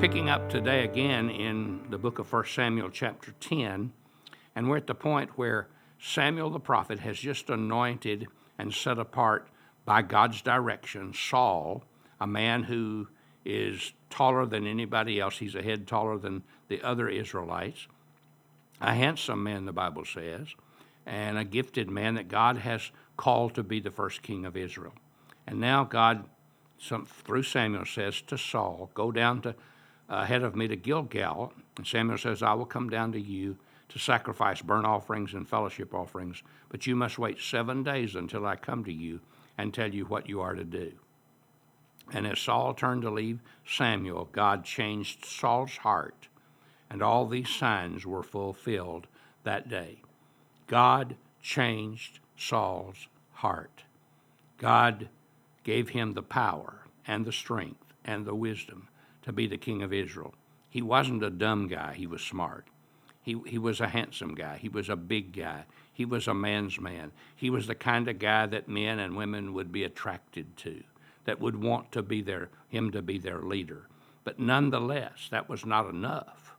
picking up today again in the book of 1 Samuel, chapter 10, and we're at the point where Samuel the prophet has just anointed and set apart by God's direction Saul, a man who is taller than anybody else. He's a head taller than the other Israelites, a handsome man, the Bible says, and a gifted man that God has called to be the first king of Israel. And now God, some, through Samuel, says to Saul, Go down to ahead of me to Gilgal. And Samuel says, I will come down to you to sacrifice burnt offerings and fellowship offerings, but you must wait seven days until I come to you and tell you what you are to do. And as Saul turned to leave Samuel, God changed Saul's heart, and all these signs were fulfilled that day. God changed Saul's heart. God gave him the power and the strength and the wisdom to be the king of Israel. He wasn't a dumb guy, he was smart. He, he was a handsome guy. He was a big guy. He was a man's man. He was the kind of guy that men and women would be attracted to, that would want to be their, him to be their leader. But nonetheless, that was not enough.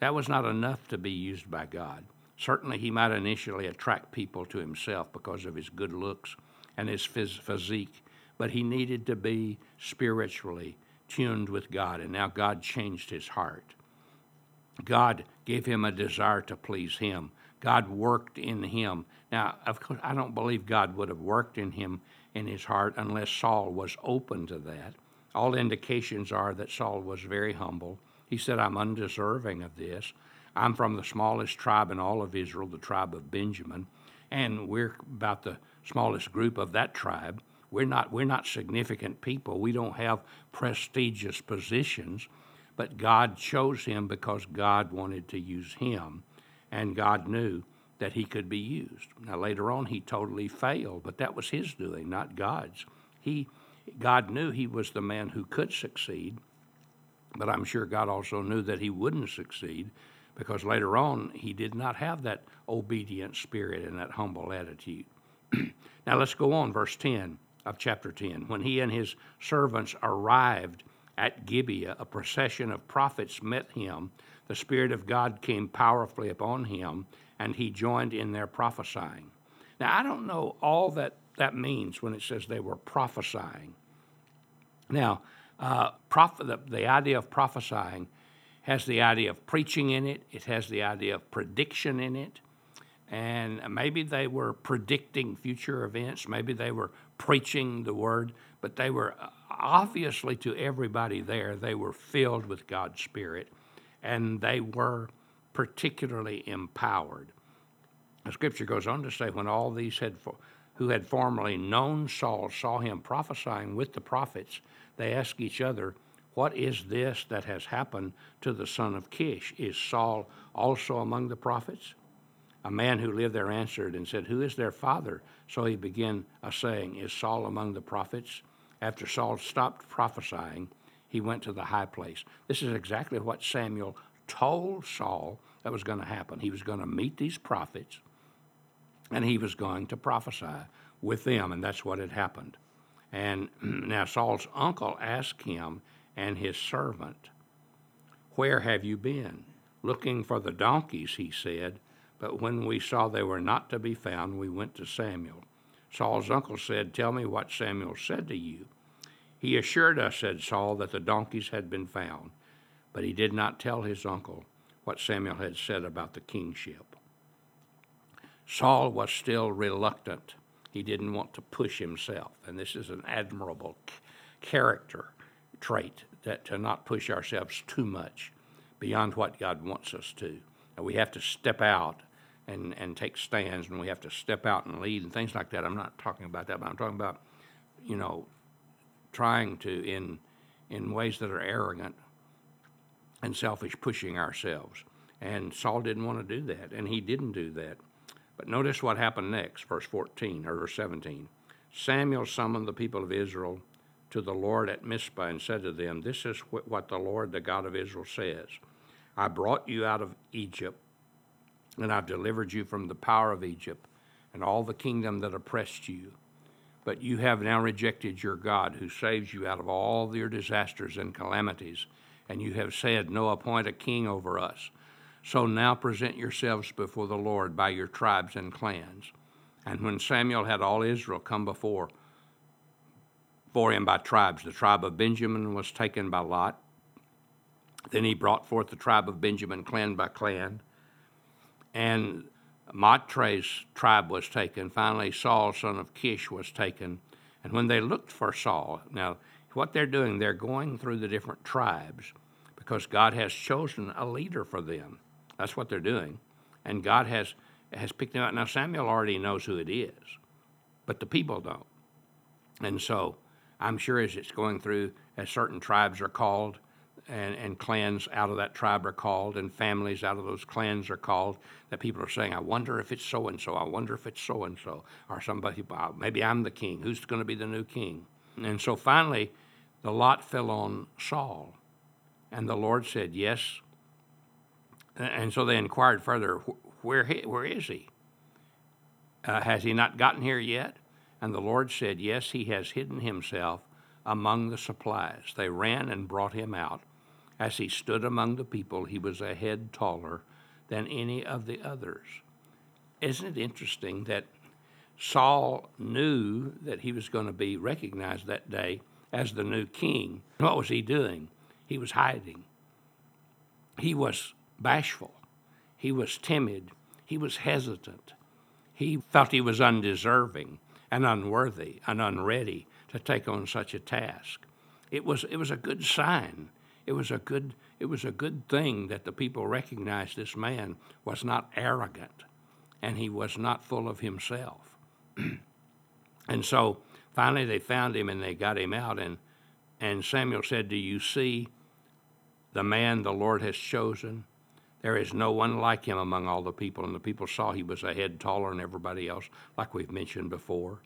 That was not enough to be used by God. Certainly, he might initially attract people to himself because of his good looks and his phys- physique, but he needed to be spiritually tuned with God, and now God changed his heart. God gave him a desire to please him. God worked in him. Now, of course, I don't believe God would have worked in him in his heart unless Saul was open to that. All indications are that Saul was very humble. He said, I'm undeserving of this. I'm from the smallest tribe in all of Israel, the tribe of Benjamin, and we're about the smallest group of that tribe. We're not, we're not significant people. We don't have prestigious positions, but God chose him because God wanted to use him, and God knew that he could be used. Now, later on, he totally failed, but that was his doing, not God's. He, God knew he was the man who could succeed, but I'm sure God also knew that he wouldn't succeed because later on he did not have that obedient spirit and that humble attitude. now let's go on, verse 10 of chapter 10. When he and his servants arrived at Gibeah, a procession of prophets met him. The Spirit of God came powerfully upon him, and he joined in their prophesying. Now, I don't know all that that means when it says they were prophesying. Now, uh, prophet, the, the idea of prophesying has the idea of preaching in it, it has the idea of prediction in it and maybe they were predicting future events, maybe they were preaching the word, but they were uh, obviously to everybody there, they were filled with God's Spirit and they were particularly empowered. The scripture goes on to say, when all these had, who had formerly known Saul saw him prophesying with the prophets, they asked each other, What is this that has happened to the son of Kish? Is Saul also among the prophets? A man who lived there answered and said, Who is their father? So he began a saying, Is Saul among the prophets? After Saul stopped prophesying, he went to the high place. This is exactly what Samuel told Saul that was going to happen. He was going to meet these prophets and he was going to prophesy with them, and that's what had happened. And now Saul's uncle asked him and his servant, Where have you been? Looking for the donkeys, he said. But when we saw they were not to be found, we went to Samuel. Saul's uncle said, Tell me what Samuel said to you. He assured us, said Saul, that the donkeys had been found, but he did not tell his uncle what Samuel had said about the kingship. Saul was still reluctant. He didn't want to push himself, and this is an admirable character trait that to not push ourselves too much beyond what God wants us to. And we have to step out and, and take stands and we have to step out and lead and things like that. I'm not talking about that, but I'm talking about, you know, trying to, in, in ways that are arrogant and selfish, pushing ourselves. And Saul didn't want to do that, and he didn't do that. But notice what happened next, verse 14 or verse 17. Samuel summoned the people of Israel to the Lord at Mizpah and said to them, This is what the Lord, the God of Israel, says I brought you out of Egypt and I've delivered you from the power of Egypt and all the kingdom that oppressed you. But you have now rejected your God, who saves you out of all your disasters and calamities, and you have said, No, appoint a king over us. So now present yourselves before the Lord by your tribes and clans. And when Samuel had all Israel come before for him by tribes, the tribe of Benjamin was taken by Lot. Then he brought forth the tribe of Benjamin clan by clan. And Matri's tribe was taken. Finally, Saul, son of Kish, was taken. And when they looked for Saul, now what they're doing, they're going through the different tribes because God has chosen a leader for them. That's what they're doing. And God has, has picked them out. Now, Samuel already knows who it is, but the people don't. And so I'm sure as it's going through, as certain tribes are called, and, and clans out of that tribe are called, and families out of those clans are called, that people are saying, I wonder if it's so and so, I wonder if it's so and so, or somebody, maybe I'm the king, who's going to be the new king? And so finally, the lot fell on Saul. And the Lord said, Yes. And so they inquired further, Where, where is he? Uh, has he not gotten here yet? And the Lord said, Yes, he has hidden himself among the supplies. They ran and brought him out. As he stood among the people, he was a head taller than any of the others. Isn't it interesting that Saul knew that he was going to be recognized that day as the new king? What was he doing? He was hiding. He was bashful. He was timid. He was hesitant. He felt he was undeserving and unworthy and unready to take on such a task. It was, it was a good sign. It was a good, it was a good thing that the people recognized this man was not arrogant and he was not full of himself. and so finally they found him and they got him out and, and Samuel said, Do you see the man the Lord has chosen? There is no one like him among all the people. And the people saw he was a head taller than everybody else, like we've mentioned before.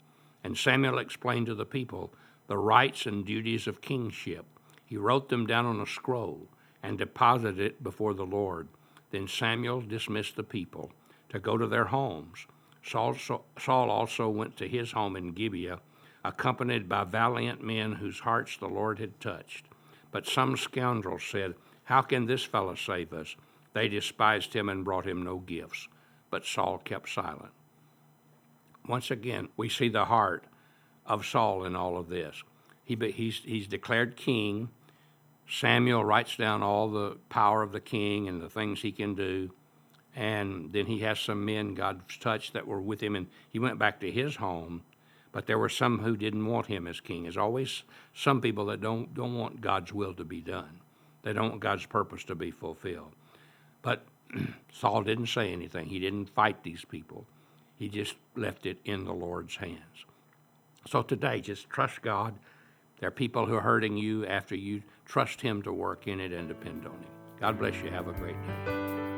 And Samuel explained to the people the rights and duties of kingship. He wrote them down on a scroll and deposited it before the Lord. Then Samuel dismissed the people to go to their homes. Saul, Saul also went to his home in Gibeah, accompanied by valiant men whose hearts the Lord had touched. But some scoundrels said, How can this fellow save us? They despised him and brought him no gifts. But Saul kept silent. Once again, we see the heart of Saul in all of this. He, he's, he's declared king. Samuel writes down all the power of the king and the things he can do. And then he has some men God's touched that were with him, and he went back to his home. But there were some who didn't want him as king. There's always some people that don't, don't want God's will to be done, they don't want God's purpose to be fulfilled. But Saul didn't say anything. He didn't fight these people. He just left it in the Lord's hands. So today, just trust God. There are people who are hurting you after you trust Him to work in it and depend on Him. God bless you. Have a great day.